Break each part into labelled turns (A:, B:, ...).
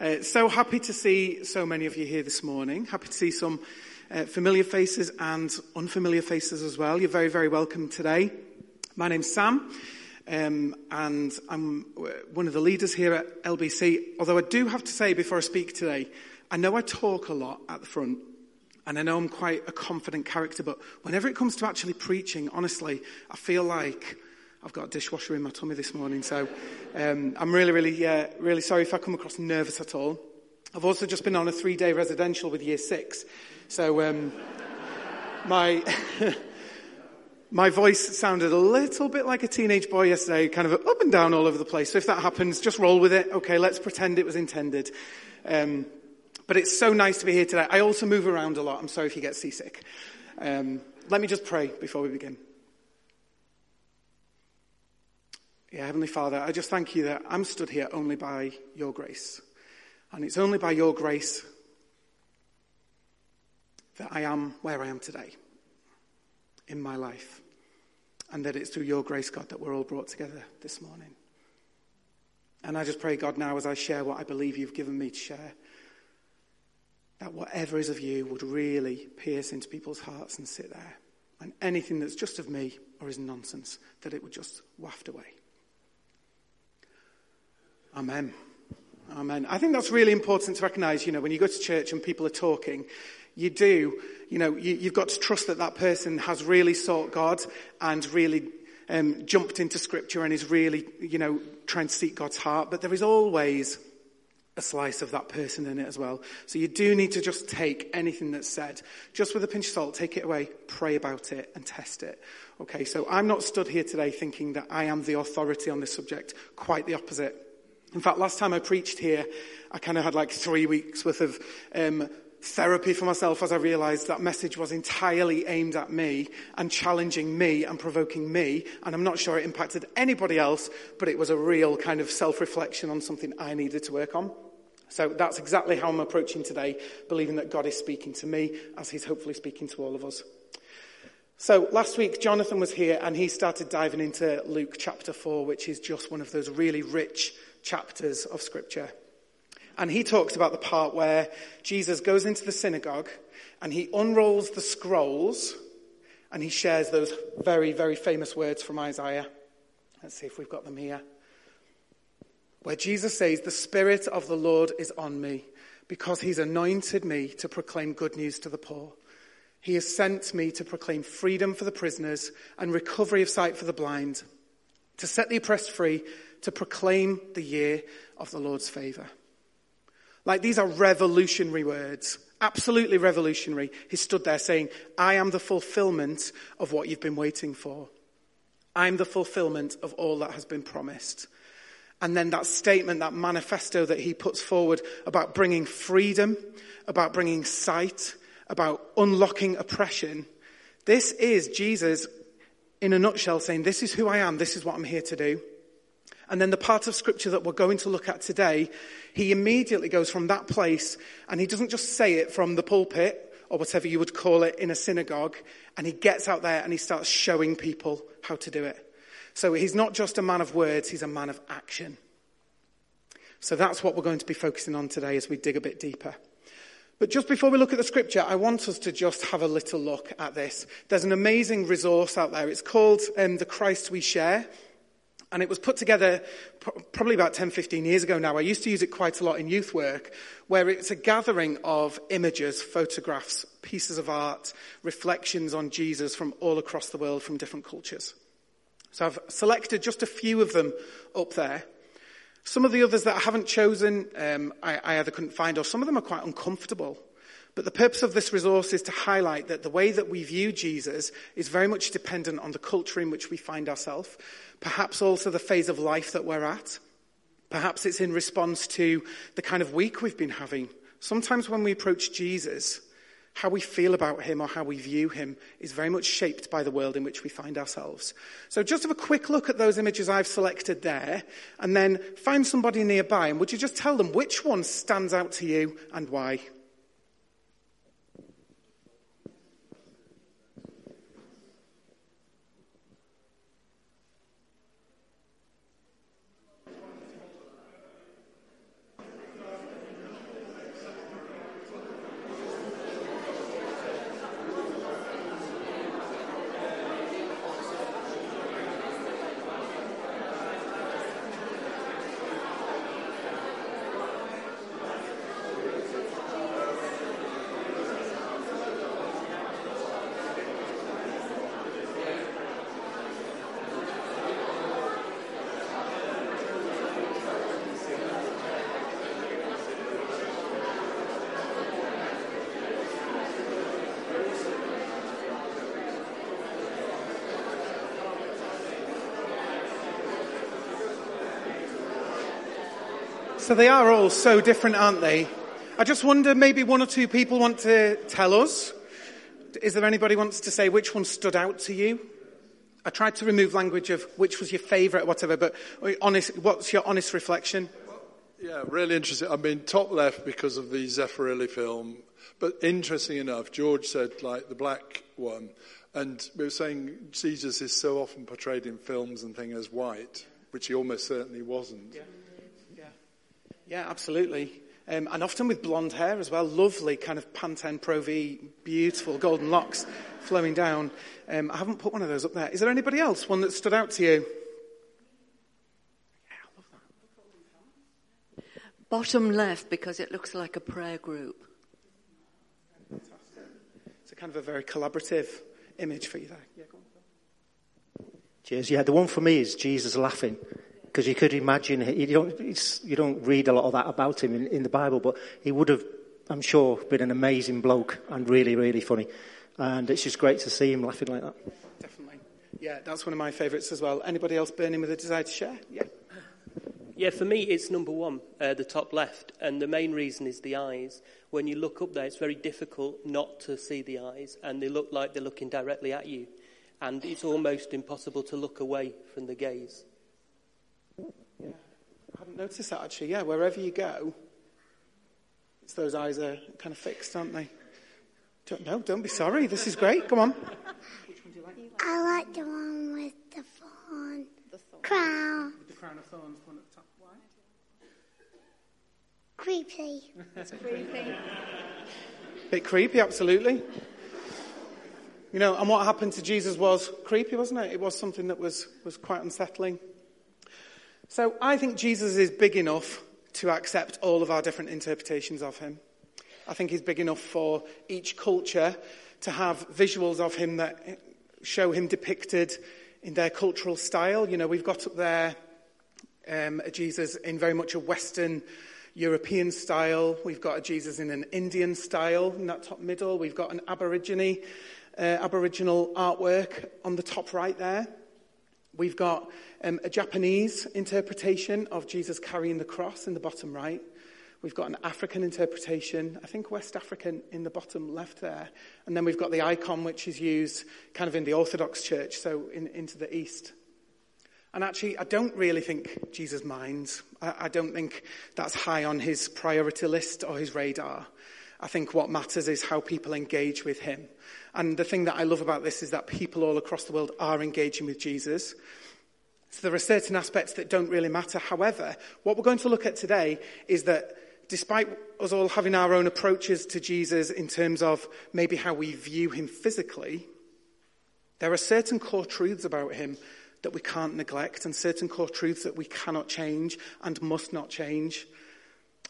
A: Uh, so happy to see so many of you here this morning. Happy to see some uh, familiar faces and unfamiliar faces as well. You're very, very welcome today. My name's Sam, um, and I'm one of the leaders here at LBC. Although I do have to say before I speak today, I know I talk a lot at the front, and I know I'm quite a confident character, but whenever it comes to actually preaching, honestly, I feel like I've got a dishwasher in my tummy this morning, so um, I'm really, really, uh, really sorry if I come across nervous at all. I've also just been on a three-day residential with Year Six, so um, my my voice sounded a little bit like a teenage boy yesterday, kind of up and down all over the place. So if that happens, just roll with it. Okay, let's pretend it was intended. Um, but it's so nice to be here today. I also move around a lot. I'm sorry if you get seasick. Um, let me just pray before we begin. Yeah, Heavenly Father, I just thank you that I'm stood here only by your grace. And it's only by your grace that I am where I am today in my life. And that it's through your grace, God, that we're all brought together this morning. And I just pray, God, now as I share what I believe you've given me to share, that whatever is of you would really pierce into people's hearts and sit there. And anything that's just of me or is nonsense, that it would just waft away. Amen. Amen. I think that's really important to recognize, you know, when you go to church and people are talking, you do, you know, you, have got to trust that that person has really sought God and really um, jumped into scripture and is really, you know, trying to seek God's heart. But there is always a slice of that person in it as well. So you do need to just take anything that's said, just with a pinch of salt, take it away, pray about it and test it. Okay, so I'm not stood here today thinking that I am the authority on this subject. Quite the opposite. In fact, last time I preached here, I kind of had like three weeks worth of um, therapy for myself as I realized that message was entirely aimed at me and challenging me and provoking me. And I'm not sure it impacted anybody else, but it was a real kind of self-reflection on something I needed to work on. So that's exactly how I'm approaching today, believing that God is speaking to me as he's hopefully speaking to all of us. So last week, Jonathan was here and he started diving into Luke chapter 4, which is just one of those really rich chapters of scripture. And he talks about the part where Jesus goes into the synagogue and he unrolls the scrolls and he shares those very, very famous words from Isaiah. Let's see if we've got them here. Where Jesus says, The Spirit of the Lord is on me because he's anointed me to proclaim good news to the poor. He has sent me to proclaim freedom for the prisoners and recovery of sight for the blind, to set the oppressed free to proclaim the year of the Lord's favor. Like these are revolutionary words, absolutely revolutionary. He stood there saying, I am the fulfillment of what you've been waiting for. I'm the fulfillment of all that has been promised. And then that statement, that manifesto that he puts forward about bringing freedom, about bringing sight, about unlocking oppression. This is Jesus in a nutshell saying, this is who I am. This is what I'm here to do. And then the part of scripture that we're going to look at today, he immediately goes from that place and he doesn't just say it from the pulpit or whatever you would call it in a synagogue. And he gets out there and he starts showing people how to do it. So he's not just a man of words, he's a man of action. So that's what we're going to be focusing on today as we dig a bit deeper. But just before we look at the scripture, I want us to just have a little look at this. There's an amazing resource out there. It's called um, The Christ We Share. And it was put together probably about 10, 15 years ago now. I used to use it quite a lot in youth work, where it's a gathering of images, photographs, pieces of art, reflections on Jesus from all across the world from different cultures. So I've selected just a few of them up there. Some of the others that I haven't chosen, um, I, I either couldn't find, or some of them are quite uncomfortable. But the purpose of this resource is to highlight that the way that we view Jesus is very much dependent on the culture in which we find ourselves, perhaps also the phase of life that we're at. Perhaps it's in response to the kind of week we've been having. Sometimes when we approach Jesus, how we feel about him or how we view him is very much shaped by the world in which we find ourselves. So just have a quick look at those images I've selected there and then find somebody nearby and would you just tell them which one stands out to you and why? So they are all so different, aren't they? I just wonder, maybe one or two people want to tell us. Is there anybody wants to say which one stood out to you? I tried to remove language of which was your favourite, whatever, but honest, what's your honest reflection?
B: Yeah, really interesting. I mean, top left because of the Zeffirelli film, but interesting enough, George said like the black one, and we were saying Jesus is so often portrayed in films and things as white, which he almost certainly wasn't.
A: Yeah, yeah, yeah absolutely. Um, and often with blonde hair as well, lovely kind of Pantene Pro V, beautiful golden locks flowing down. Um, I haven't put one of those up there. Is there anybody else? One that stood out to you?
C: Bottom left because it looks like a prayer group.
A: It's a kind of a very collaborative image for you there. Yeah,
D: Cheers. Yeah, the one for me is Jesus laughing because you could imagine you don't you don't read a lot of that about him in, in, the Bible, but he would have, I'm sure, been an amazing bloke and really really funny, and it's just great to see him laughing like that.
A: Definitely, yeah, that's one of my favourites as well. Anybody else burning with a desire to share? Yeah.
E: Yeah, for me, it's number one, uh, the top left, and the main reason is the eyes. When you look up there, it's very difficult not to see the eyes, and they look like they're looking directly at you, and it's almost impossible to look away from the gaze.
A: Yeah, I haven't noticed that actually. Yeah, wherever you go, it's those eyes are kind of fixed, aren't they? Don't, no, don't be sorry. This is great. Come on.
F: Which one do you like? I like the one with the fawn. The crown.
A: With the crown of thorns, one at the top. Why?
F: Creepy.
A: That's creepy. Bit creepy, absolutely. You know, and what happened to Jesus was creepy, wasn't it? It was something that was, was quite unsettling. So I think Jesus is big enough to accept all of our different interpretations of him. I think he's big enough for each culture to have visuals of him that show him depicted in their cultural style. You know, we've got up there um, a Jesus in very much a Western European style. We've got a Jesus in an Indian style in that top middle. We've got an Aborigine, uh, Aboriginal artwork on the top right there. We've got um, a Japanese interpretation of Jesus carrying the cross in the bottom right. We've got an African interpretation, I think West African in the bottom left there. And then we've got the icon, which is used kind of in the Orthodox Church, so in, into the east. And actually, I don't really think Jesus minds. I, I don't think that's high on his priority list or his radar. I think what matters is how people engage with him. And the thing that I love about this is that people all across the world are engaging with Jesus. So there are certain aspects that don't really matter. However, what we're going to look at today is that despite us all having our own approaches to Jesus in terms of maybe how we view him physically, there are certain core truths about him that we can't neglect and certain core truths that we cannot change and must not change.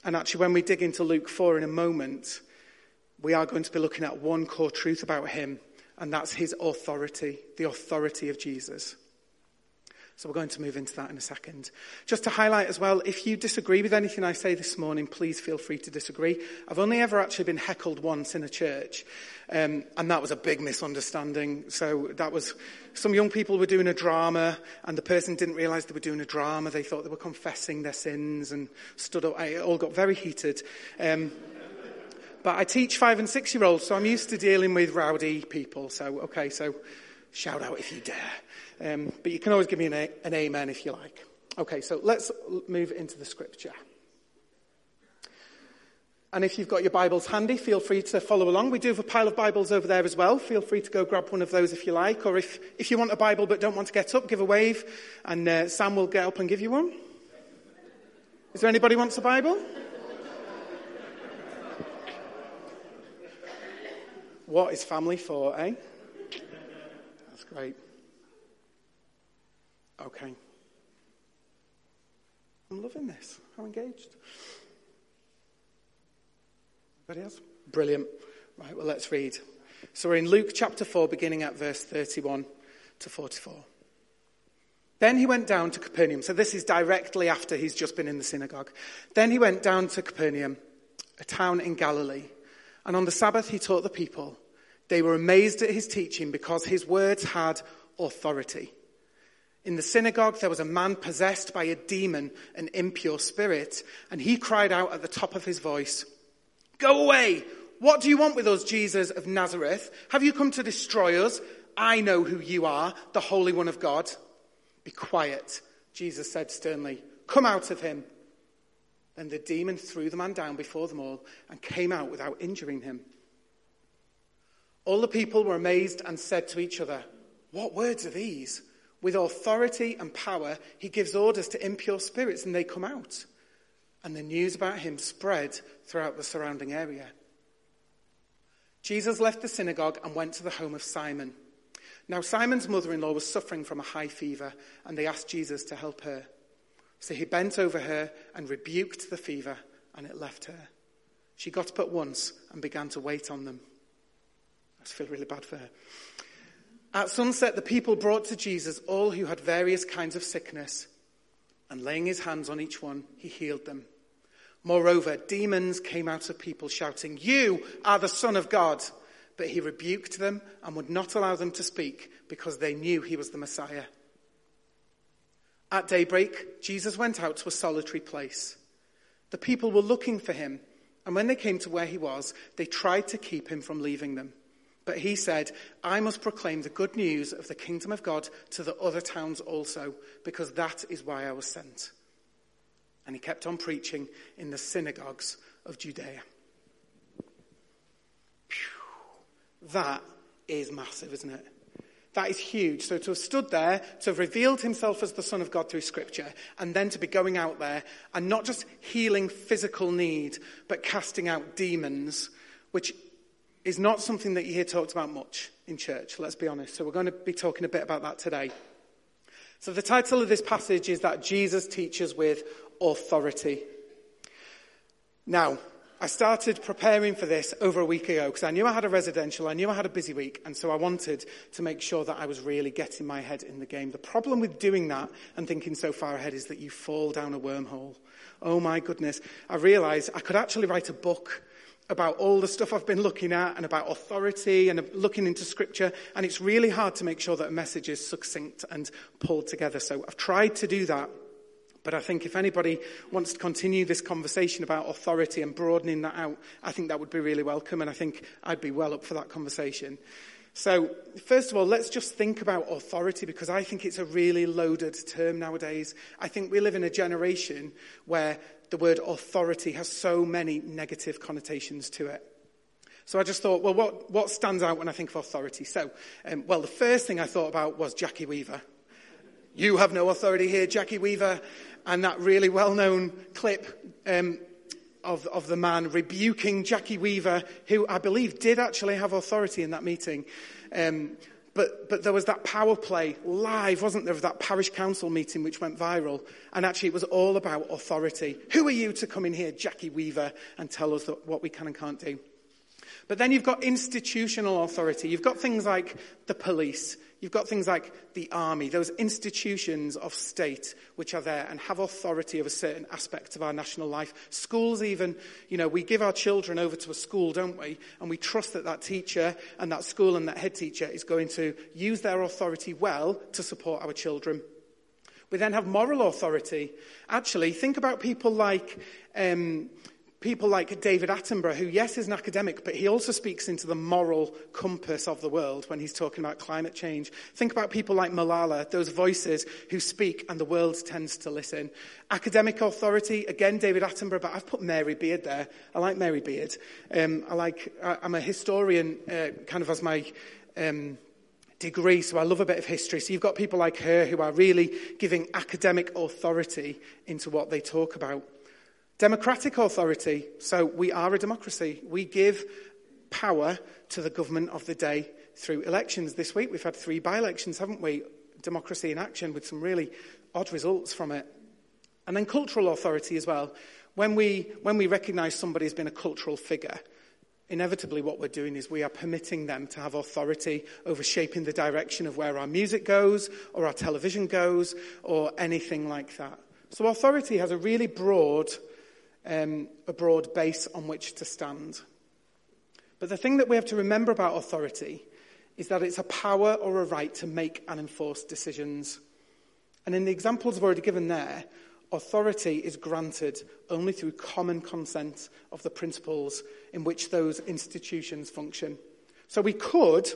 A: And actually, when we dig into Luke 4 in a moment, we are going to be looking at one core truth about him, and that's his authority, the authority of Jesus. So we're going to move into that in a second. Just to highlight as well, if you disagree with anything I say this morning, please feel free to disagree. I've only ever actually been heckled once in a church, um, and that was a big misunderstanding. So that was, some young people were doing a drama, and the person didn't realize they were doing a drama. They thought they were confessing their sins and stood up. It all got very heated. Um, but I teach five and six year olds, so I'm used to dealing with rowdy people. So, okay, so shout out if you dare. Um, but you can always give me an, a- an amen if you like. Okay, so let's move into the scripture. And if you've got your Bibles handy, feel free to follow along. We do have a pile of Bibles over there as well. Feel free to go grab one of those if you like. Or if, if you want a Bible but don't want to get up, give a wave and uh, Sam will get up and give you one. Is there anybody wants a Bible? What is family for, eh? That's great. Okay. I'm loving this. How engaged. Anybody else? Brilliant. Right, well, let's read. So we're in Luke chapter 4, beginning at verse 31 to 44. Then he went down to Capernaum. So this is directly after he's just been in the synagogue. Then he went down to Capernaum, a town in Galilee. And on the Sabbath he taught the people. They were amazed at his teaching because his words had authority. In the synagogue, there was a man possessed by a demon, an impure spirit, and he cried out at the top of his voice, Go away! What do you want with us, Jesus of Nazareth? Have you come to destroy us? I know who you are, the Holy One of God. Be quiet, Jesus said sternly. Come out of him. Then the demon threw the man down before them all and came out without injuring him. All the people were amazed and said to each other, What words are these? With authority and power, he gives orders to impure spirits and they come out. And the news about him spread throughout the surrounding area. Jesus left the synagogue and went to the home of Simon. Now, Simon's mother in law was suffering from a high fever, and they asked Jesus to help her. So he bent over her and rebuked the fever, and it left her. She got up at once and began to wait on them. I feel really bad for her. At sunset, the people brought to Jesus all who had various kinds of sickness, and laying his hands on each one, he healed them. Moreover, demons came out of people shouting, You are the Son of God. But he rebuked them and would not allow them to speak because they knew he was the Messiah. At daybreak, Jesus went out to a solitary place. The people were looking for him, and when they came to where he was, they tried to keep him from leaving them. But he said, I must proclaim the good news of the kingdom of God to the other towns also, because that is why I was sent. And he kept on preaching in the synagogues of Judea. Phew. That is massive, isn't it? That is huge. So to have stood there, to have revealed himself as the Son of God through Scripture, and then to be going out there and not just healing physical need, but casting out demons, which is not something that you hear talked about much in church, let's be honest. So we're going to be talking a bit about that today. So the title of this passage is that Jesus teaches with authority. Now, I started preparing for this over a week ago because I knew I had a residential, I knew I had a busy week, and so I wanted to make sure that I was really getting my head in the game. The problem with doing that and thinking so far ahead is that you fall down a wormhole. Oh my goodness. I realized I could actually write a book about all the stuff I've been looking at and about authority and looking into scripture, and it's really hard to make sure that a message is succinct and pulled together. So I've tried to do that. But I think if anybody wants to continue this conversation about authority and broadening that out, I think that would be really welcome, and I think I'd be well up for that conversation. So, first of all, let's just think about authority because I think it's a really loaded term nowadays. I think we live in a generation where the word authority has so many negative connotations to it. So I just thought, well, what, what stands out when I think of authority? So, um, well, the first thing I thought about was Jackie Weaver. You have no authority here, Jackie Weaver and that really well-known clip um, of, of the man rebuking Jackie Weaver, who I believe did actually have authority in that meeting. Um, but, but there was that power play live, wasn't there, of that parish council meeting which went viral. And actually, it was all about authority. Who are you to come in here, Jackie Weaver, and tell us what we can and can't do? But then you've got institutional authority. You've got things like the police. You've got things like the army, those institutions of state which are there and have authority over certain aspects of our national life. Schools even, you know, we give our children over to a school, don't we? And we trust that that teacher and that school and that head teacher is going to use their authority well to support our children. We then have moral authority. Actually, think about people like um, people like David Attenborough, who, yes, is an academic, but he also speaks into the moral compass of the world when he's talking about climate change. Think about people like Malala, those voices who speak and the world tends to listen. Academic authority, again, David Attenborough, but I've put Mary Beard there. I like Mary Beard. Um, I like, I, am a historian, uh, kind of as my, um, degree, so I love a bit of history. So you've got people like her who are really giving academic authority into what they talk about. Democratic authority. So we are a democracy. We give power to the government of the day through elections. This week we've had three by elections, haven't we? Democracy in action with some really odd results from it. And then cultural authority as well. When we, when we recognise somebody as being a cultural figure, inevitably what we're doing is we are permitting them to have authority over shaping the direction of where our music goes or our television goes or anything like that. So authority has a really broad um, a broad base on which to stand. But the thing that we have to remember about authority is that it's a power or a right to make and enforce decisions. And in the examples I've already given there, authority is granted only through common consent of the principles in which those institutions function. So we could,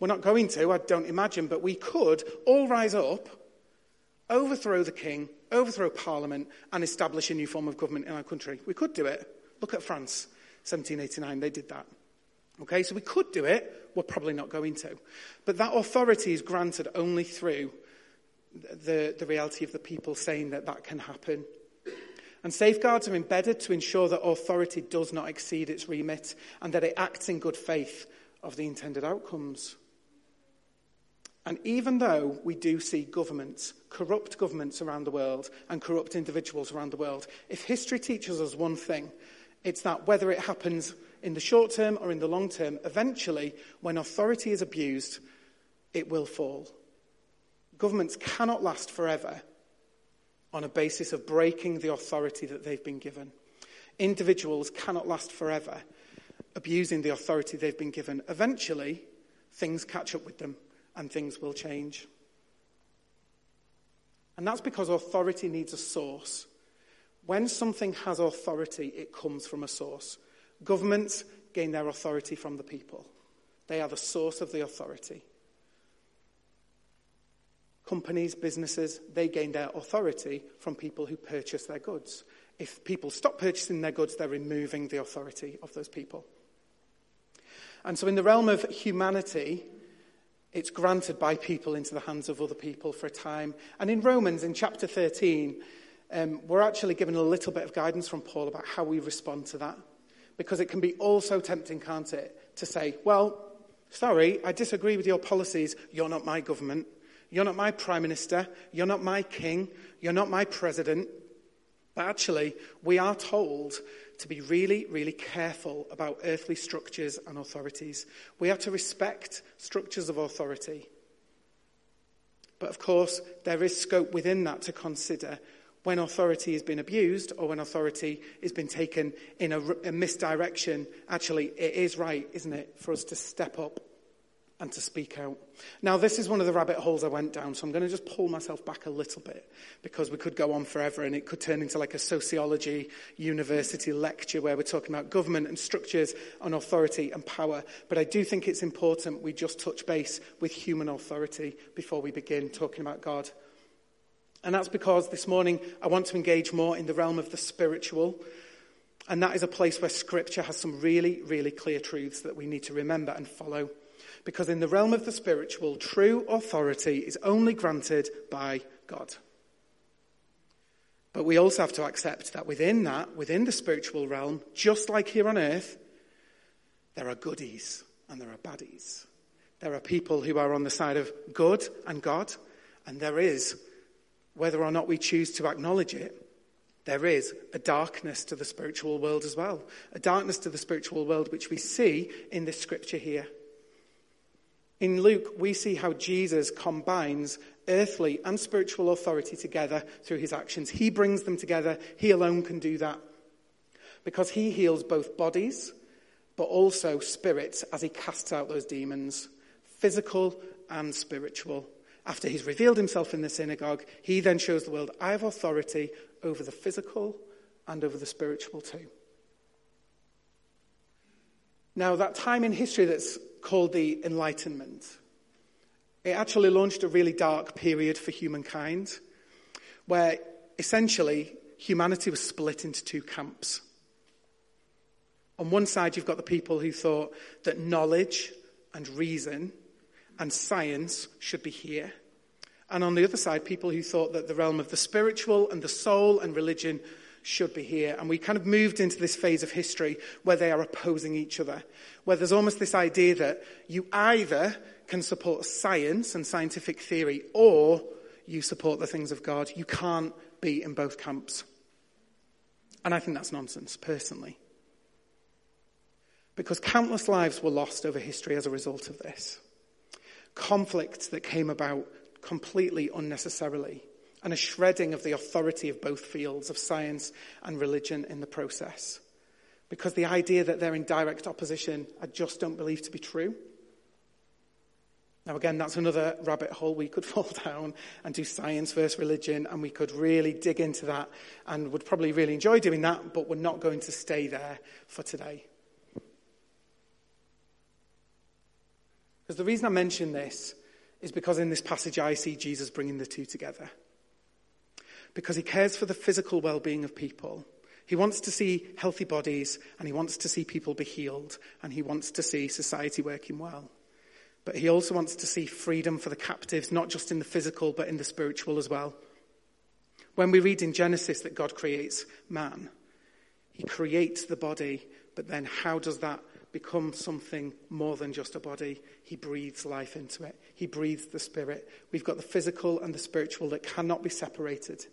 A: we're not going to, I don't imagine, but we could all rise up, overthrow the king, overthrow parliament, and establish a new form of government in our country. We could do it. Look at France, 1789, they did that. Okay, so we could do it, we're probably not going to. But that authority is granted only through the, the reality of the people saying that that can happen. And safeguards are embedded to ensure that authority does not exceed its remit and that it acts in good faith of the intended outcomes. And even though we do see governments, corrupt governments around the world, and corrupt individuals around the world, if history teaches us one thing, it's that whether it happens in the short term or in the long term, eventually, when authority is abused, it will fall. Governments cannot last forever on a basis of breaking the authority that they've been given. Individuals cannot last forever abusing the authority they've been given. Eventually, things catch up with them and things will change. And that's because authority needs a source. When something has authority, it comes from a source. Governments gain their authority from the people, they are the source of the authority. Companies, businesses, they gain their authority from people who purchase their goods. If people stop purchasing their goods, they're removing the authority of those people. And so, in the realm of humanity, it's granted by people into the hands of other people for a time. And in Romans, in chapter 13, um, we're actually given a little bit of guidance from Paul about how we respond to that. Because it can be all so tempting, can't it, to say, well, sorry, I disagree with your policies. You're not my government. You're not my prime minister. You're not my king. You're not my president. But actually, we are told to be really, really careful about earthly structures and authorities. We are to respect structures of authority. But of course, there is scope within that to consider when authority has been abused or when authority has been taken in a, a misdirection. Actually, it is right, isn't it, for us to step up and to speak out. Now, this is one of the rabbit holes I went down, so I'm going to just pull myself back a little bit because we could go on forever and it could turn into like a sociology university lecture where we're talking about government and structures and authority and power. But I do think it's important we just touch base with human authority before we begin talking about God. And that's because this morning I want to engage more in the realm of the spiritual. And that is a place where Scripture has some really, really clear truths that we need to remember and follow. Because in the realm of the spiritual, true authority is only granted by God. But we also have to accept that within that, within the spiritual realm, just like here on earth, there are goodies and there are baddies. There are people who are on the side of good and God, and there is, whether or not we choose to acknowledge it, there is a darkness to the spiritual world as well. A darkness to the spiritual world which we see in this scripture here. In Luke, we see how Jesus combines earthly and spiritual authority together through his actions. He brings them together. He alone can do that. Because he heals both bodies, but also spirits as he casts out those demons, physical and spiritual. After he's revealed himself in the synagogue, he then shows the world, I have authority over the physical and over the spiritual too. Now, that time in history that's called the Enlightenment. It actually launched a really dark period for humankind where essentially humanity was split into two camps. On one side, you've got the people who thought that knowledge and reason and science should be here. And on the other side, people who thought that the realm of the spiritual and the soul and religion should be here. And we kind of moved into this phase of history where they are opposing each other, where there's almost this idea that you either can support science and scientific theory or you support the things of God. You can't be in both camps. And I think that's nonsense, personally. Because countless lives were lost over history as a result of this. Conflicts that came about completely unnecessarily and a shredding of the authority of both fields of science and religion in the process. Because the idea that they're in direct opposition, I just don't believe to be true. Now, again, that's another rabbit hole we could fall down and do science versus religion, and we could really dig into that and would probably really enjoy doing that, but we're not going to stay there for today. Because the reason I mention this is because in this passage I see Jesus bringing the two together. Because he cares for the physical well being of people. He wants to see healthy bodies, and he wants to see people be healed, and he wants to see society working well. But he also wants to see freedom for the captives, not just in the physical, but in the spiritual as well. When we read in Genesis that God creates man, he creates the body, but then how does that become something more than just a body? He breathes life into it. He breathes the spirit. We've got the physical and the spiritual that cannot be separated.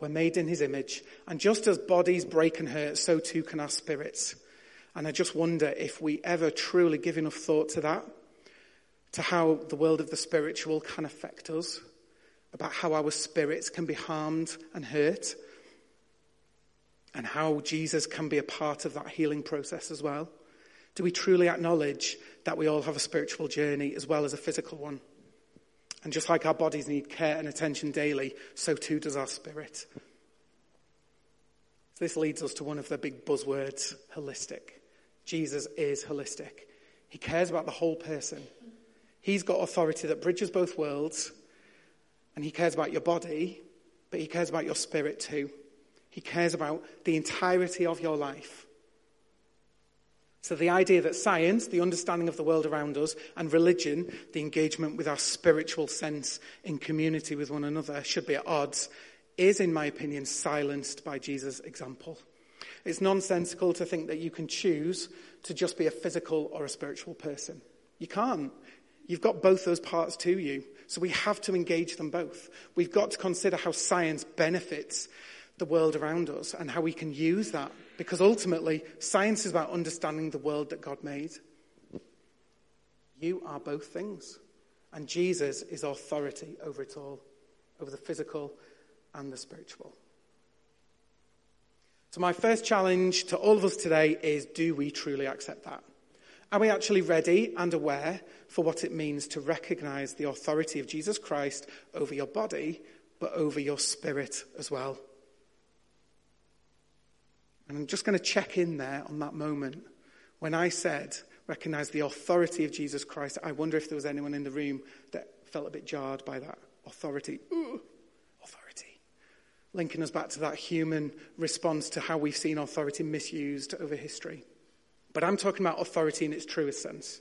A: We're made in his image. And just as bodies break and hurt, so too can our spirits. And I just wonder if we ever truly give enough thought to that, to how the world of the spiritual can affect us, about how our spirits can be harmed and hurt, and how Jesus can be a part of that healing process as well. Do we truly acknowledge that we all have a spiritual journey as well as a physical one? And just like our bodies need care and attention daily, so too does our spirit. This leads us to one of the big buzzwords holistic. Jesus is holistic. He cares about the whole person. He's got authority that bridges both worlds, and he cares about your body, but he cares about your spirit too. He cares about the entirety of your life. So, the idea that science, the understanding of the world around us, and religion, the engagement with our spiritual sense in community with one another, should be at odds, is, in my opinion, silenced by Jesus' example. It's nonsensical to think that you can choose to just be a physical or a spiritual person. You can't. You've got both those parts to you. So we have to engage them both. We've got to consider how science benefits the world around us and how we can use that. Because ultimately, science is about understanding the world that God made. You are both things. And Jesus is authority over it all, over the physical and the spiritual. So, my first challenge to all of us today is do we truly accept that? Are we actually ready and aware for what it means to recognize the authority of Jesus Christ over your body, but over your spirit as well? And I'm just going to check in there on that moment. When I said, recognize the authority of Jesus Christ, I wonder if there was anyone in the room that felt a bit jarred by that authority. Ooh, linking us back to that human response to how we've seen authority misused over history. But I'm talking about authority in its truest sense.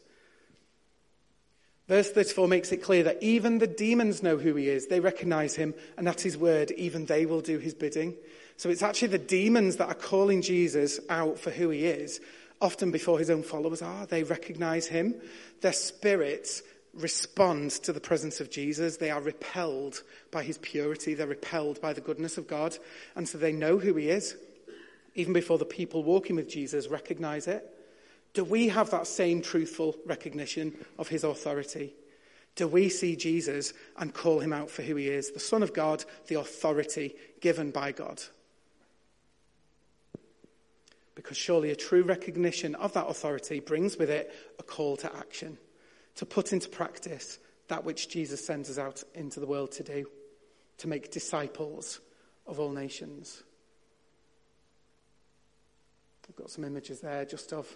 A: Verse 34 makes it clear that even the demons know who he is. They recognize him, and at his word, even they will do his bidding. So it's actually the demons that are calling Jesus out for who he is, often before his own followers are. They recognize him. Their spirits respond to the presence of Jesus. They are repelled by his purity. They're repelled by the goodness of God. And so they know who he is, even before the people walking with Jesus recognize it. Do we have that same truthful recognition of his authority? Do we see Jesus and call him out for who he is, the Son of God, the authority given by God? Because surely a true recognition of that authority brings with it a call to action to put into practice that which Jesus sends us out into the world to do, to make disciples of all nations. I've got some images there just of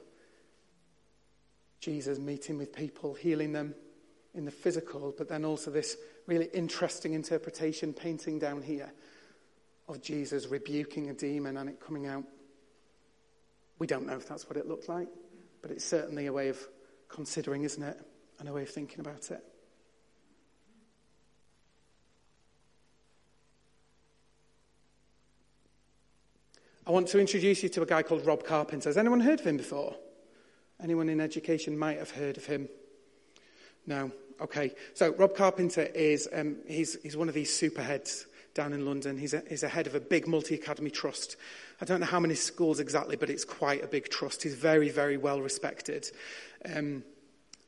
A: Jesus meeting with people, healing them in the physical, but then also this really interesting interpretation painting down here of Jesus rebuking a demon and it coming out. We don't know if that's what it looked like, but it's certainly a way of considering, isn't it? and a way of thinking about it. I want to introduce you to a guy called Rob Carpenter. Has anyone heard of him before? Anyone in education might have heard of him. No. Okay. So Rob Carpenter is um, he's he's one of these superheads down in London. He's a, he's a head of a big multi academy trust. I don't know how many schools exactly, but it's quite a big trust. He's very very well respected. Um,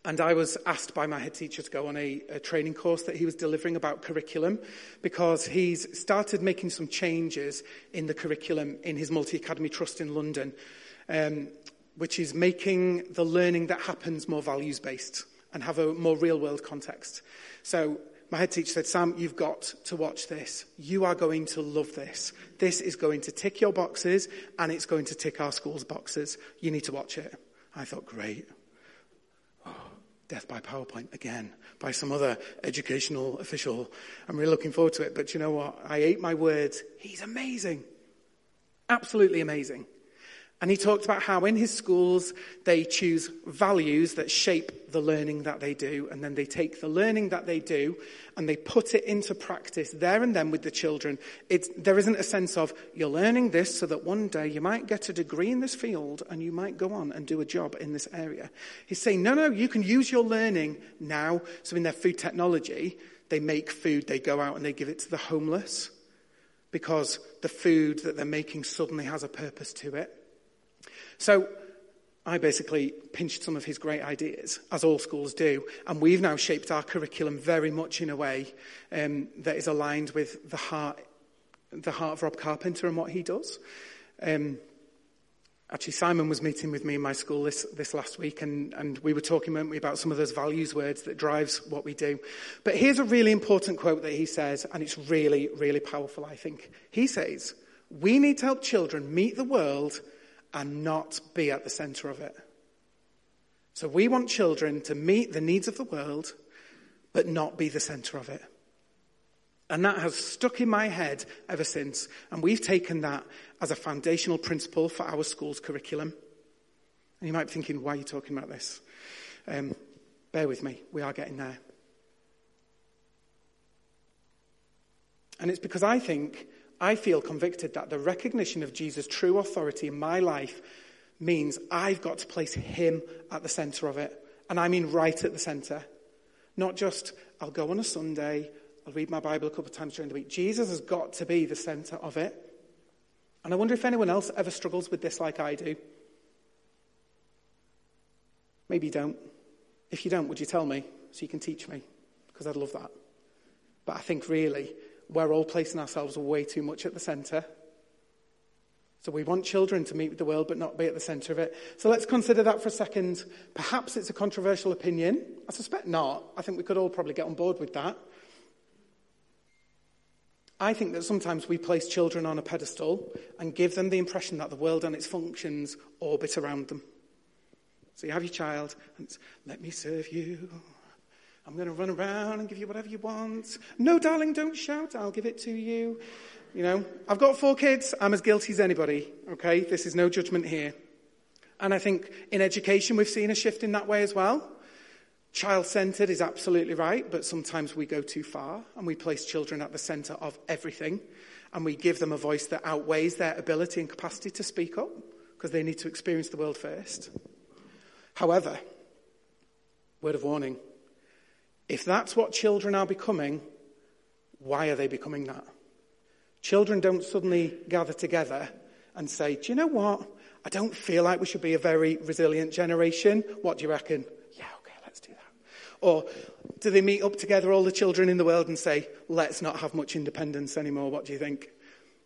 A: and I was asked by my head teacher to go on a, a, training course that he was delivering about curriculum because he's started making some changes in the curriculum in his multi academy trust in London. Um, which is making the learning that happens more values based and have a more real world context. So my head teacher said, Sam, you've got to watch this. You are going to love this. This is going to tick your boxes and it's going to tick our school's boxes. You need to watch it. I thought, great. Oh, death by PowerPoint again by some other educational official. I'm really looking forward to it. But you know what? I ate my words. He's amazing. Absolutely amazing. And he talked about how in his schools they choose values that shape the learning that they do, and then they take the learning that they do and they put it into practice there and then with the children. It's, there isn't a sense of you're learning this so that one day you might get a degree in this field and you might go on and do a job in this area. He's saying, no, no, you can use your learning now. So in their food technology, they make food, they go out and they give it to the homeless because the food that they're making suddenly has a purpose to it. So I basically pinched some of his great ideas, as all schools do, and we've now shaped our curriculum very much in a way um, that is aligned with the heart, the heart of Rob Carpenter and what he does. Um, actually, Simon was meeting with me in my school this, this last week, and, and we were talking, weren't we, about some of those values words that drives what we do. But here's a really important quote that he says, and it's really, really powerful, I think. He says, we need to help children meet the world and not be at the center of it. So we want children to meet the needs of the world, but not be the center of it. And that has stuck in my head ever since. And we've taken that as a foundational principle for our school's curriculum. And you might be thinking, why are you talking about this? Um, bear with me, we are getting there. And it's because I think I feel convicted that the recognition of Jesus' true authority in my life means I've got to place him at the center of it. And I mean right at the center. Not just, I'll go on a Sunday, I'll read my Bible a couple of times during the week. Jesus has got to be the center of it. And I wonder if anyone else ever struggles with this like I do. Maybe you don't. If you don't, would you tell me so you can teach me? Because I'd love that. But I think really, we're all placing ourselves way too much at the center. So we want children to meet with the world but not be at the center of it. So let's consider that for a second. Perhaps it's a controversial opinion. I suspect not. I think we could all probably get on board with that. I think that sometimes we place children on a pedestal and give them the impression that the world and its functions orbit around them. So you have your child and let me serve you. I'm going to run around and give you whatever you want. No, darling, don't shout. I'll give it to you. You know, I've got four kids. I'm as guilty as anybody. Okay. This is no judgment here. And I think in education, we've seen a shift in that way as well. Child centered is absolutely right, but sometimes we go too far and we place children at the center of everything and we give them a voice that outweighs their ability and capacity to speak up because they need to experience the world first. However, word of warning if that's what children are becoming, why are they becoming that? Children don't suddenly gather together and say, Do you know what? I don't feel like we should be a very resilient generation. What do you reckon? Yeah, okay, let's do that. Or do they meet up together, all the children in the world, and say, Let's not have much independence anymore? What do you think?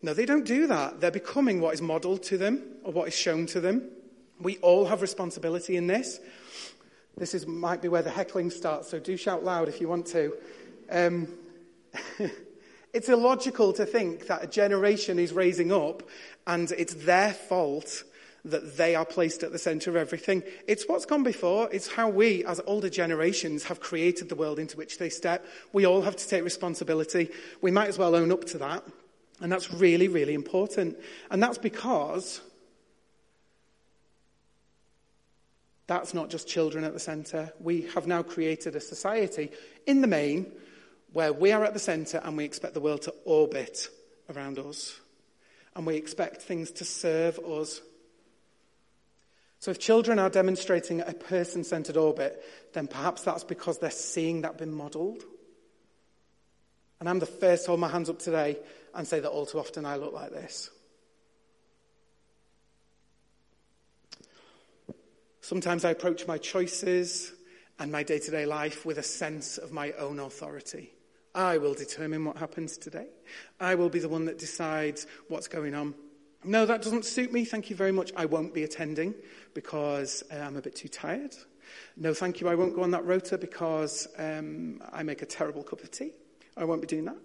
A: No, they don't do that. They're becoming what is modeled to them or what is shown to them. We all have responsibility in this. This is, might be where the heckling starts, so do shout loud if you want to. Um, it's illogical to think that a generation is raising up and it's their fault that they are placed at the center of everything. It's what's gone before. It's how we, as older generations, have created the world into which they step. We all have to take responsibility. We might as well own up to that. And that's really, really important. And that's because That's not just children at the centre. We have now created a society, in the main, where we are at the centre and we expect the world to orbit around us. And we expect things to serve us. So if children are demonstrating a person centered orbit, then perhaps that's because they're seeing that being modelled. And I'm the first to hold my hands up today and say that all too often I look like this. Sometimes I approach my choices and my day to day life with a sense of my own authority. I will determine what happens today. I will be the one that decides what's going on. No, that doesn't suit me. Thank you very much. I won't be attending because uh, I'm a bit too tired. No, thank you. I won't go on that rota because um, I make a terrible cup of tea. I won't be doing that.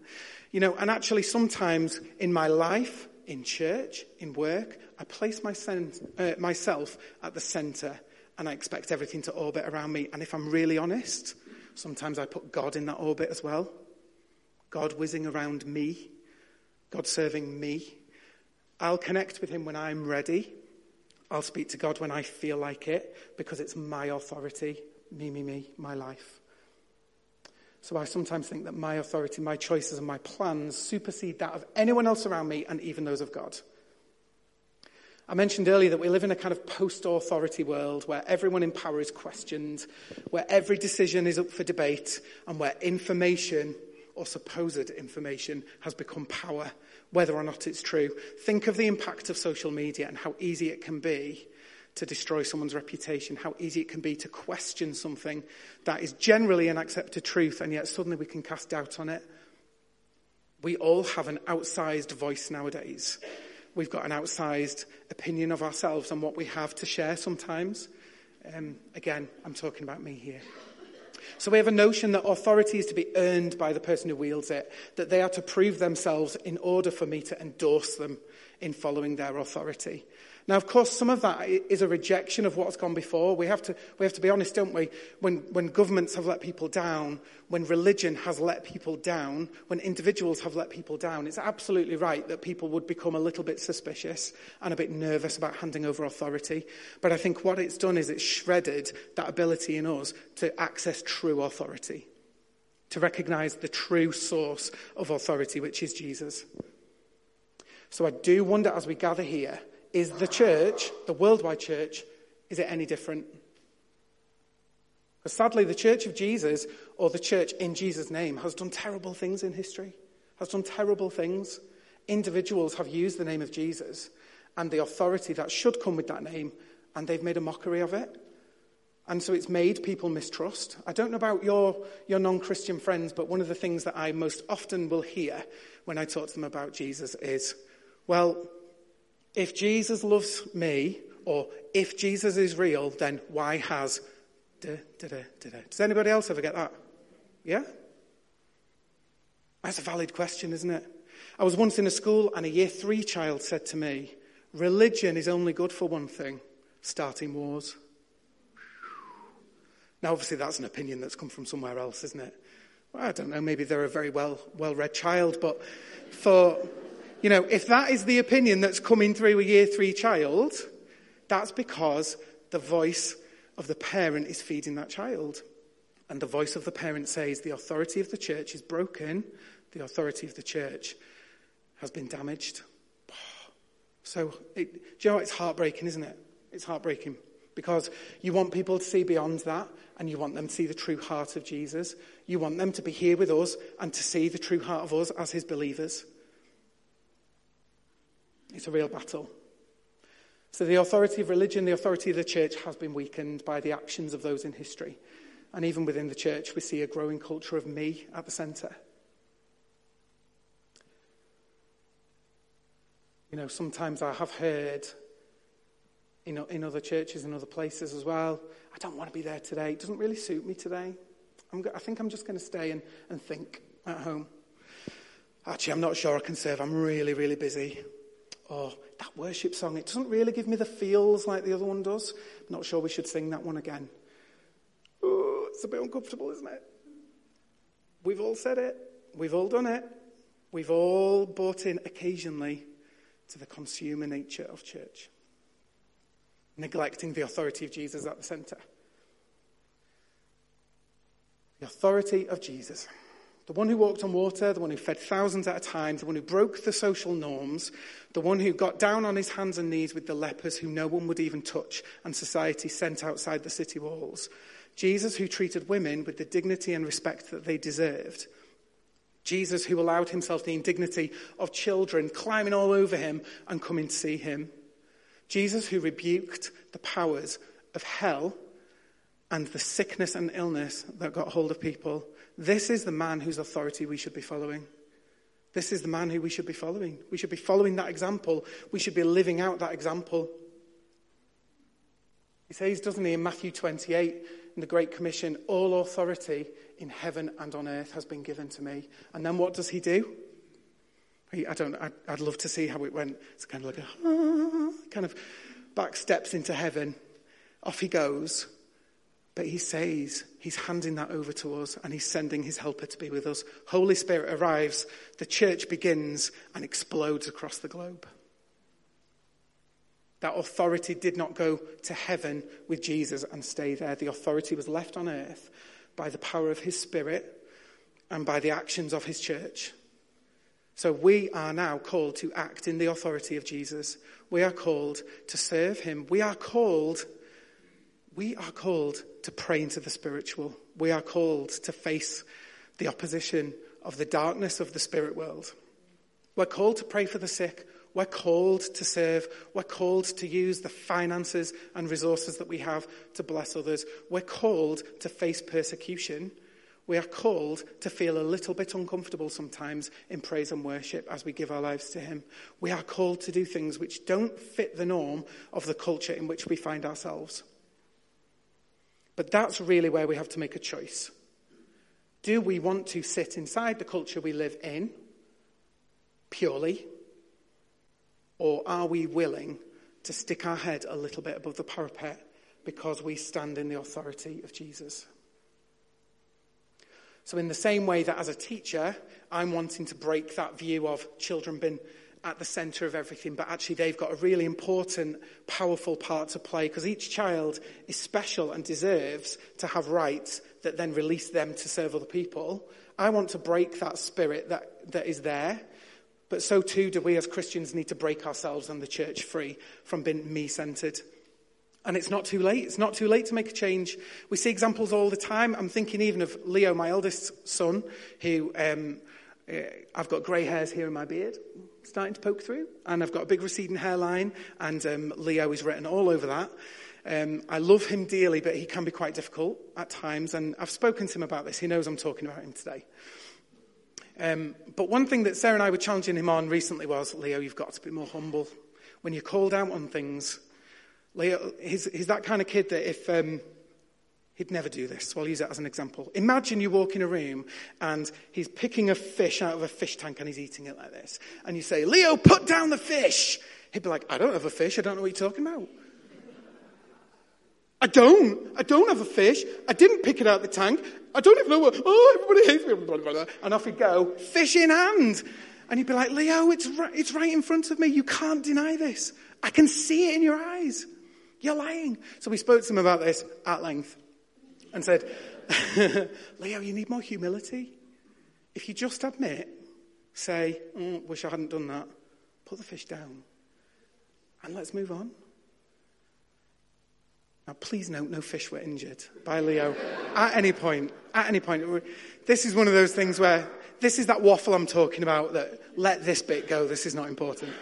A: You know, and actually, sometimes in my life, in church, in work, I place my sen- uh, myself at the center and I expect everything to orbit around me. And if I'm really honest, sometimes I put God in that orbit as well. God whizzing around me, God serving me. I'll connect with Him when I'm ready. I'll speak to God when I feel like it because it's my authority, me, me, me, my life. So I sometimes think that my authority, my choices, and my plans supersede that of anyone else around me and even those of God. I mentioned earlier that we live in a kind of post authority world where everyone in power is questioned, where every decision is up for debate, and where information or supposed information has become power, whether or not it's true. Think of the impact of social media and how easy it can be to destroy someone's reputation, how easy it can be to question something that is generally an accepted truth, and yet suddenly we can cast doubt on it. We all have an outsized voice nowadays we've got an outsized opinion of ourselves and what we have to share sometimes. Um, again, I'm talking about me here. So we have a notion that authority is to be earned by the person who wields it, that they are to prove themselves in order for me to endorse them in following their authority. Now, of course, some of that is a rejection of what's gone before. We have to, we have to be honest, don't we? When, when governments have let people down, when religion has let people down, when individuals have let people down, it's absolutely right that people would become a little bit suspicious and a bit nervous about handing over authority. But I think what it's done is it's shredded that ability in us to access true authority, to recognize the true source of authority, which is Jesus. So I do wonder as we gather here, is the church, the worldwide church, is it any different? Because sadly, the church of Jesus, or the church in Jesus' name, has done terrible things in history, has done terrible things. Individuals have used the name of Jesus and the authority that should come with that name, and they've made a mockery of it. And so it's made people mistrust. I don't know about your, your non Christian friends, but one of the things that I most often will hear when I talk to them about Jesus is, well, if Jesus loves me, or if Jesus is real, then why has. Da, da, da, Does anybody else ever get that? Yeah? That's a valid question, isn't it? I was once in a school and a year three child said to me, Religion is only good for one thing starting wars. Now, obviously, that's an opinion that's come from somewhere else, isn't it? Well, I don't know, maybe they're a very well, well read child, but for you know, if that is the opinion that's coming through a year three child, that's because the voice of the parent is feeding that child. And the voice of the parent says the authority of the church is broken, the authority of the church has been damaged. So, it, do you know, it's heartbreaking, isn't it? It's heartbreaking because you want people to see beyond that and you want them to see the true heart of Jesus. You want them to be here with us and to see the true heart of us as his believers. It's a real battle. So the authority of religion, the authority of the church has been weakened by the actions of those in history. And even within the church, we see a growing culture of me at the centre. You know, sometimes I have heard in, in other churches and other places as well, I don't want to be there today. It doesn't really suit me today. I'm, I think I'm just going to stay and, and think at home. Actually, I'm not sure I can serve. I'm really, really busy. Oh, that worship song, it doesn't really give me the feels like the other one does. I'm not sure we should sing that one again. Oh, it's a bit uncomfortable, isn't it? We've all said it. We've all done it. We've all bought in occasionally to the consumer nature of church, neglecting the authority of Jesus at the center. The authority of Jesus. The one who walked on water, the one who fed thousands at a time, the one who broke the social norms, the one who got down on his hands and knees with the lepers who no one would even touch and society sent outside the city walls. Jesus who treated women with the dignity and respect that they deserved. Jesus who allowed himself the indignity of children climbing all over him and coming to see him. Jesus who rebuked the powers of hell and the sickness and illness that got hold of people. This is the man whose authority we should be following. This is the man who we should be following. We should be following that example. We should be living out that example. He says, doesn't he, in Matthew 28, in the Great Commission, all authority in heaven and on earth has been given to me. And then what does he do? He, I don't, I'd, I'd, love to see how it went. It's kind of like a, ah, kind of back steps into heaven. Off he goes. But he says he's handing that over to us and he's sending his helper to be with us. Holy Spirit arrives, the church begins and explodes across the globe. That authority did not go to heaven with Jesus and stay there. The authority was left on earth by the power of his spirit and by the actions of his church. So we are now called to act in the authority of Jesus. We are called to serve him. We are called we are called to pray into the spiritual. We are called to face the opposition of the darkness of the spirit world. We're called to pray for the sick. We're called to serve. We're called to use the finances and resources that we have to bless others. We're called to face persecution. We are called to feel a little bit uncomfortable sometimes in praise and worship as we give our lives to Him. We are called to do things which don't fit the norm of the culture in which we find ourselves. But that's really where we have to make a choice. Do we want to sit inside the culture we live in purely? Or are we willing to stick our head a little bit above the parapet because we stand in the authority of Jesus? So, in the same way that as a teacher, I'm wanting to break that view of children being at the center of everything, but actually they've got a really important, powerful part to play because each child is special and deserves to have rights that then release them to serve other people. I want to break that spirit that, that is there but so too do we as Christians need to break ourselves and the church free from being me centered. And it's not too late. It's not too late to make a change. We see examples all the time. I'm thinking even of Leo, my eldest son, who um, I've got grey hairs here in my beard, starting to poke through, and I've got a big receding hairline, and um, Leo is written all over that. Um, I love him dearly, but he can be quite difficult at times, and I've spoken to him about this. He knows I'm talking about him today. Um, but one thing that Sarah and I were challenging him on recently was, Leo, you've got to be more humble. When you're called out on things, Leo, he's, he's that kind of kid that if um, he'd never do this, so I'll use that as an example. Imagine you walk in a room and he's picking a fish out of a fish tank and he's eating it like this. And you say, Leo, put down the fish. He'd be like, I don't have a fish. I don't know what you're talking about. I don't. I don't have a fish. I didn't pick it out of the tank. I don't even know what, oh, everybody hates me. Blah, blah, blah. And off he'd go, fish in hand. And he'd be like, Leo, it's right, it's right in front of me. You can't deny this. I can see it in your eyes. You're lying. So we spoke to him about this at length and said, Leo, you need more humility. If you just admit, say, oh, wish I hadn't done that, put the fish down and let's move on. Now, please note, no fish were injured by Leo at any point. At any point. This is one of those things where this is that waffle I'm talking about that let this bit go. This is not important.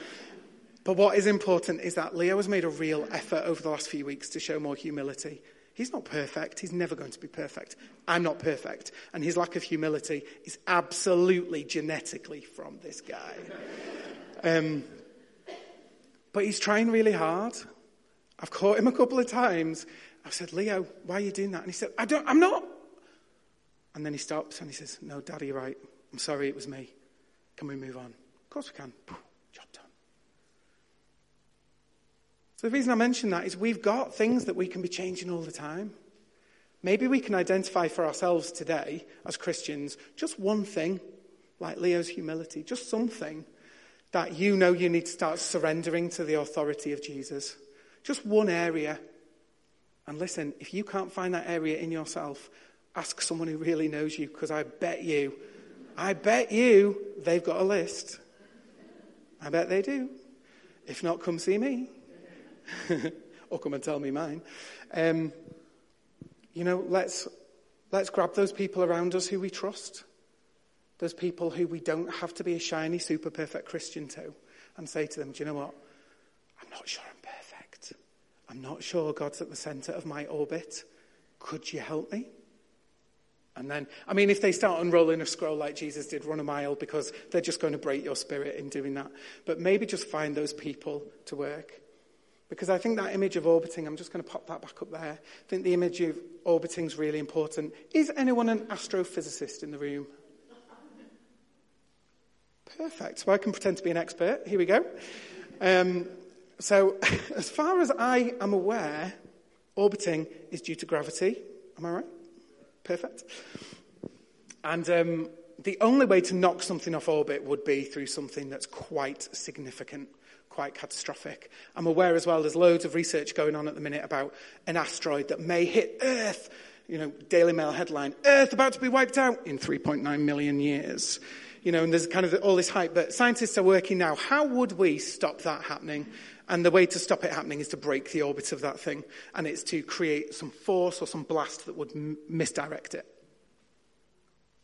A: But what is important is that Leo has made a real effort over the last few weeks to show more humility. He's not perfect. He's never going to be perfect. I'm not perfect. And his lack of humility is absolutely genetically from this guy. Um, but he's trying really hard. I've caught him a couple of times. I've said, Leo, why are you doing that? And he said, I don't, I'm not. And then he stops and he says, No, Daddy, you're right. I'm sorry, it was me. Can we move on? Of course we can. Job done. So the reason I mention that is we've got things that we can be changing all the time. Maybe we can identify for ourselves today as Christians just one thing, like Leo's humility, just something that you know you need to start surrendering to the authority of Jesus. Just one area. And listen, if you can't find that area in yourself, ask someone who really knows you, because I bet you, I bet you they've got a list. I bet they do. If not, come see me. or come and tell me mine. Um, you know, let's, let's grab those people around us who we trust. Those people who we don't have to be a shiny, super perfect Christian to, and say to them, Do you know what? I'm not sure I'm perfect. I'm not sure God's at the center of my orbit. Could you help me? And then, I mean, if they start unrolling a scroll like Jesus did, run a mile because they're just going to break your spirit in doing that. But maybe just find those people to work. Because I think that image of orbiting, I'm just going to pop that back up there. I think the image of orbiting is really important. Is anyone an astrophysicist in the room? Perfect. So I can pretend to be an expert. Here we go. Um, so, as far as I am aware, orbiting is due to gravity. Am I right? Perfect. And um, the only way to knock something off orbit would be through something that's quite significant, quite catastrophic. I'm aware as well there's loads of research going on at the minute about an asteroid that may hit Earth. You know, Daily Mail headline Earth about to be wiped out in 3.9 million years. You know, and there's kind of all this hype, but scientists are working now. How would we stop that happening? And the way to stop it happening is to break the orbit of that thing, and it's to create some force or some blast that would m- misdirect it.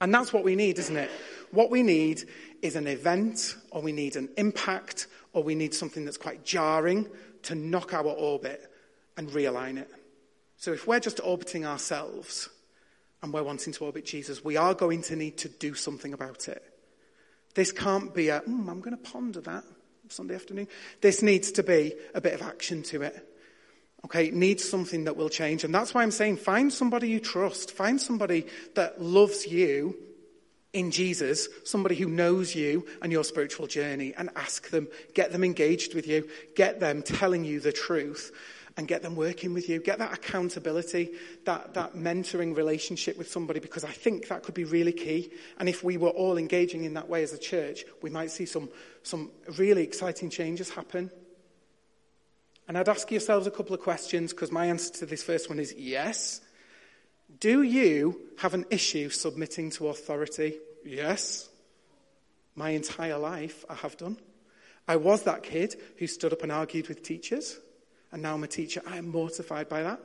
A: And that's what we need, isn't it? What we need is an event, or we need an impact, or we need something that's quite jarring to knock our orbit and realign it. So if we're just orbiting ourselves and we're wanting to orbit Jesus, we are going to need to do something about it. This can't be a, mm, I'm going to ponder that Sunday afternoon. This needs to be a bit of action to it. Okay, it needs something that will change. And that's why I'm saying find somebody you trust. Find somebody that loves you in Jesus, somebody who knows you and your spiritual journey, and ask them, get them engaged with you, get them telling you the truth, and get them working with you. Get that accountability, that, that mentoring relationship with somebody, because I think that could be really key. And if we were all engaging in that way as a church, we might see some, some really exciting changes happen. And I'd ask yourselves a couple of questions, because my answer to this first one is yes. Do you have an issue submitting to authority? Yes. My entire life, I have done. I was that kid who stood up and argued with teachers and now I'm a teacher. I am mortified by that.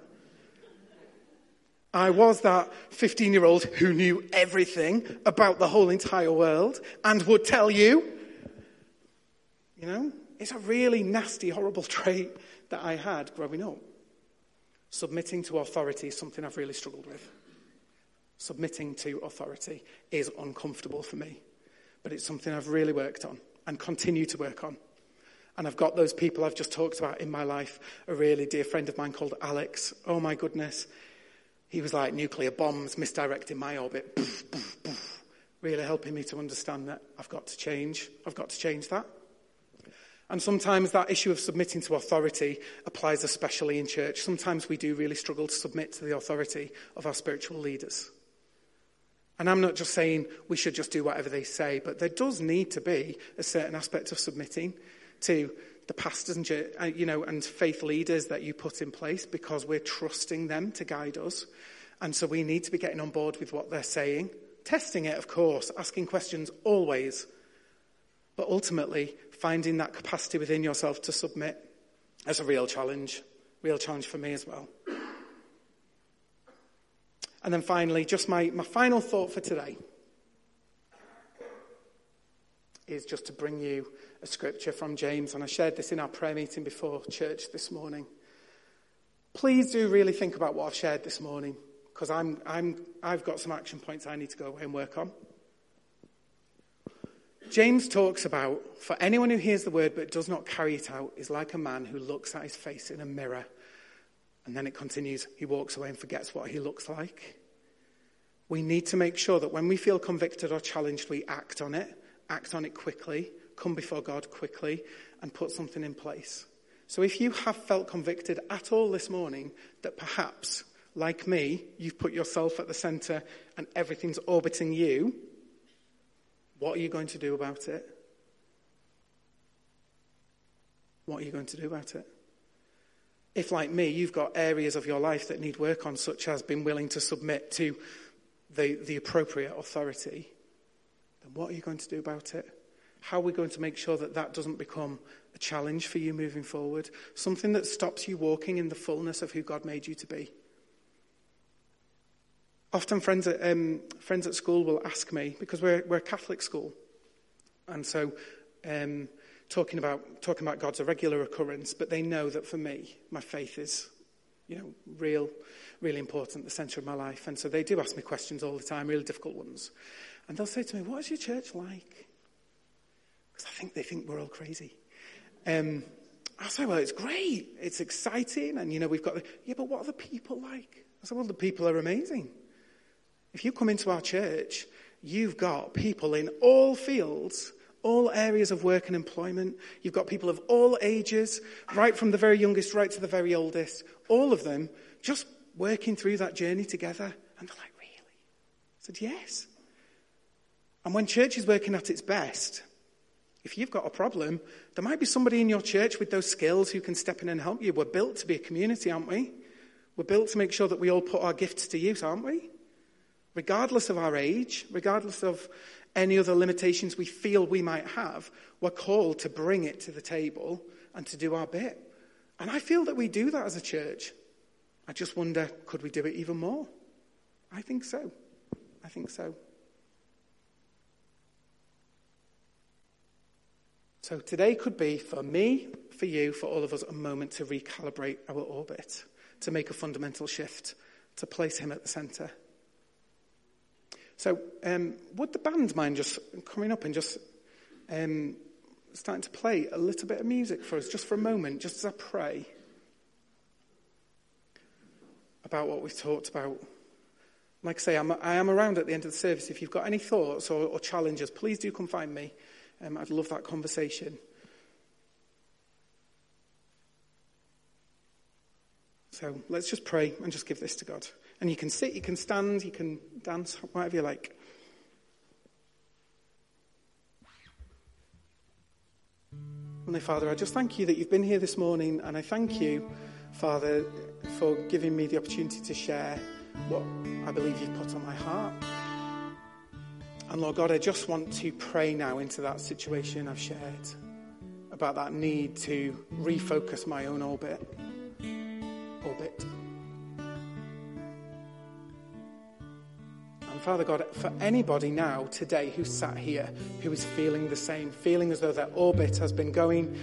A: I was that 15 year old who knew everything about the whole entire world and would tell you. You know, it's a really nasty, horrible trait that I had growing up. Submitting to authority is something I've really struggled with. Submitting to authority is uncomfortable for me, but it's something I've really worked on and continue to work on. And I've got those people I've just talked about in my life. A really dear friend of mine called Alex. Oh my goodness. He was like nuclear bombs misdirecting my orbit. Really helping me to understand that I've got to change. I've got to change that. And sometimes that issue of submitting to authority applies especially in church. Sometimes we do really struggle to submit to the authority of our spiritual leaders. And I'm not just saying we should just do whatever they say, but there does need to be a certain aspect of submitting to the pastors and, uh, you know, and faith leaders that you put in place because we're trusting them to guide us. And so we need to be getting on board with what they're saying, testing it, of course, asking questions always, but ultimately finding that capacity within yourself to submit as a real challenge, real challenge for me as well. And then finally, just my, my final thought for today is just to bring you a scripture from James, and I shared this in our prayer meeting before church this morning. Please do really think about what I've shared this morning, because I'm, I'm, I've got some action points I need to go away and work on. James talks about, for anyone who hears the word but does not carry it out, is like a man who looks at his face in a mirror. And then it continues, he walks away and forgets what he looks like. We need to make sure that when we feel convicted or challenged, we act on it, act on it quickly, come before God quickly and put something in place. So if you have felt convicted at all this morning that perhaps, like me, you've put yourself at the center and everything's orbiting you, what are you going to do about it? What are you going to do about it? If, like me, you've got areas of your life that need work on, such as being willing to submit to the, the appropriate authority, then what are you going to do about it? How are we going to make sure that that doesn't become a challenge for you moving forward? Something that stops you walking in the fullness of who God made you to be. Often, friends at, um, friends at school will ask me, because we're, we're a Catholic school, and so um, talking, about, talking about God's a regular occurrence, but they know that for me, my faith is you know, real, really important, the centre of my life. And so they do ask me questions all the time, really difficult ones. And they'll say to me, What is your church like? Because I think they think we're all crazy. Um, I'll say, Well, it's great. It's exciting. And, you know, we've got the, yeah, but what are the people like? I said, Well, the people are amazing. If you come into our church, you've got people in all fields all areas of work and employment. You've got people of all ages, right from the very youngest right to the very oldest, all of them just working through that journey together. And they're like, really? I said, yes. And when church is working at its best, if you've got a problem, there might be somebody in your church with those skills who can step in and help you. We're built to be a community, aren't we? We're built to make sure that we all put our gifts to use, aren't we? Regardless of our age, regardless of any other limitations we feel we might have, we're called to bring it to the table and to do our bit. And I feel that we do that as a church. I just wonder, could we do it even more? I think so. I think so. So today could be for me, for you, for all of us, a moment to recalibrate our orbit, to make a fundamental shift, to place Him at the centre. So, um, would the band mind just coming up and just um, starting to play a little bit of music for us, just for a moment, just as I pray about what we've talked about? Like I say, I'm, I am around at the end of the service. If you've got any thoughts or, or challenges, please do come find me. Um, I'd love that conversation. So let's just pray and just give this to God. And you can sit, you can stand, you can dance, whatever you like. Heavenly Father, I just thank you that you've been here this morning, and I thank you, Father, for giving me the opportunity to share what I believe you've put on my heart. And Lord God, I just want to pray now into that situation I've shared about that need to refocus my own orbit. Orbit. And Father God, for anybody now today who sat here who is feeling the same, feeling as though their orbit has been going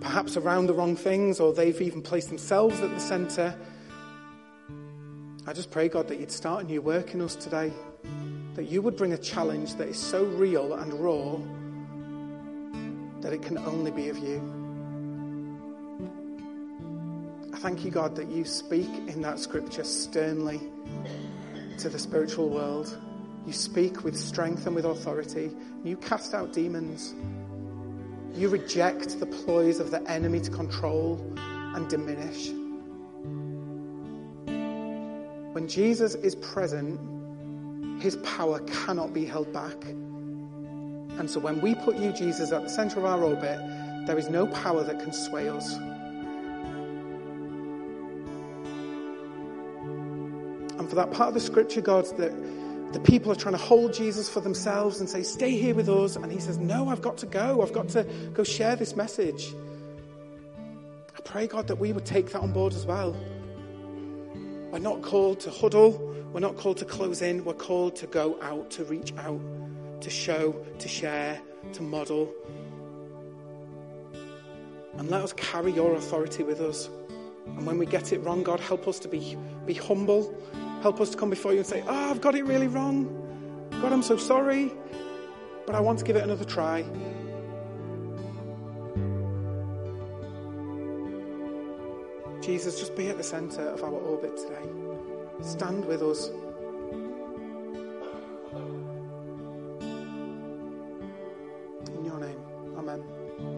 A: perhaps around the wrong things or they've even placed themselves at the center, I just pray, God, that you'd start a new work in us today, that you would bring a challenge that is so real and raw that it can only be of you. I thank you, God, that you speak in that scripture sternly to the spiritual world. You speak with strength and with authority. You cast out demons. You reject the ploys of the enemy to control and diminish. When Jesus is present, his power cannot be held back. And so when we put you, Jesus, at the center of our orbit, there is no power that can sway us. For that part of the scripture, God, that the people are trying to hold Jesus for themselves and say, Stay here with us. And he says, No, I've got to go. I've got to go share this message. I pray, God, that we would take that on board as well. We're not called to huddle, we're not called to close in, we're called to go out, to reach out, to show, to share, to model. And let us carry your authority with us. And when we get it wrong, God, help us to be, be humble Help us to come before you and say, Oh, I've got it really wrong. God, I'm so sorry, but I want to give it another try. Jesus, just be at the center of our orbit today. Stand with us.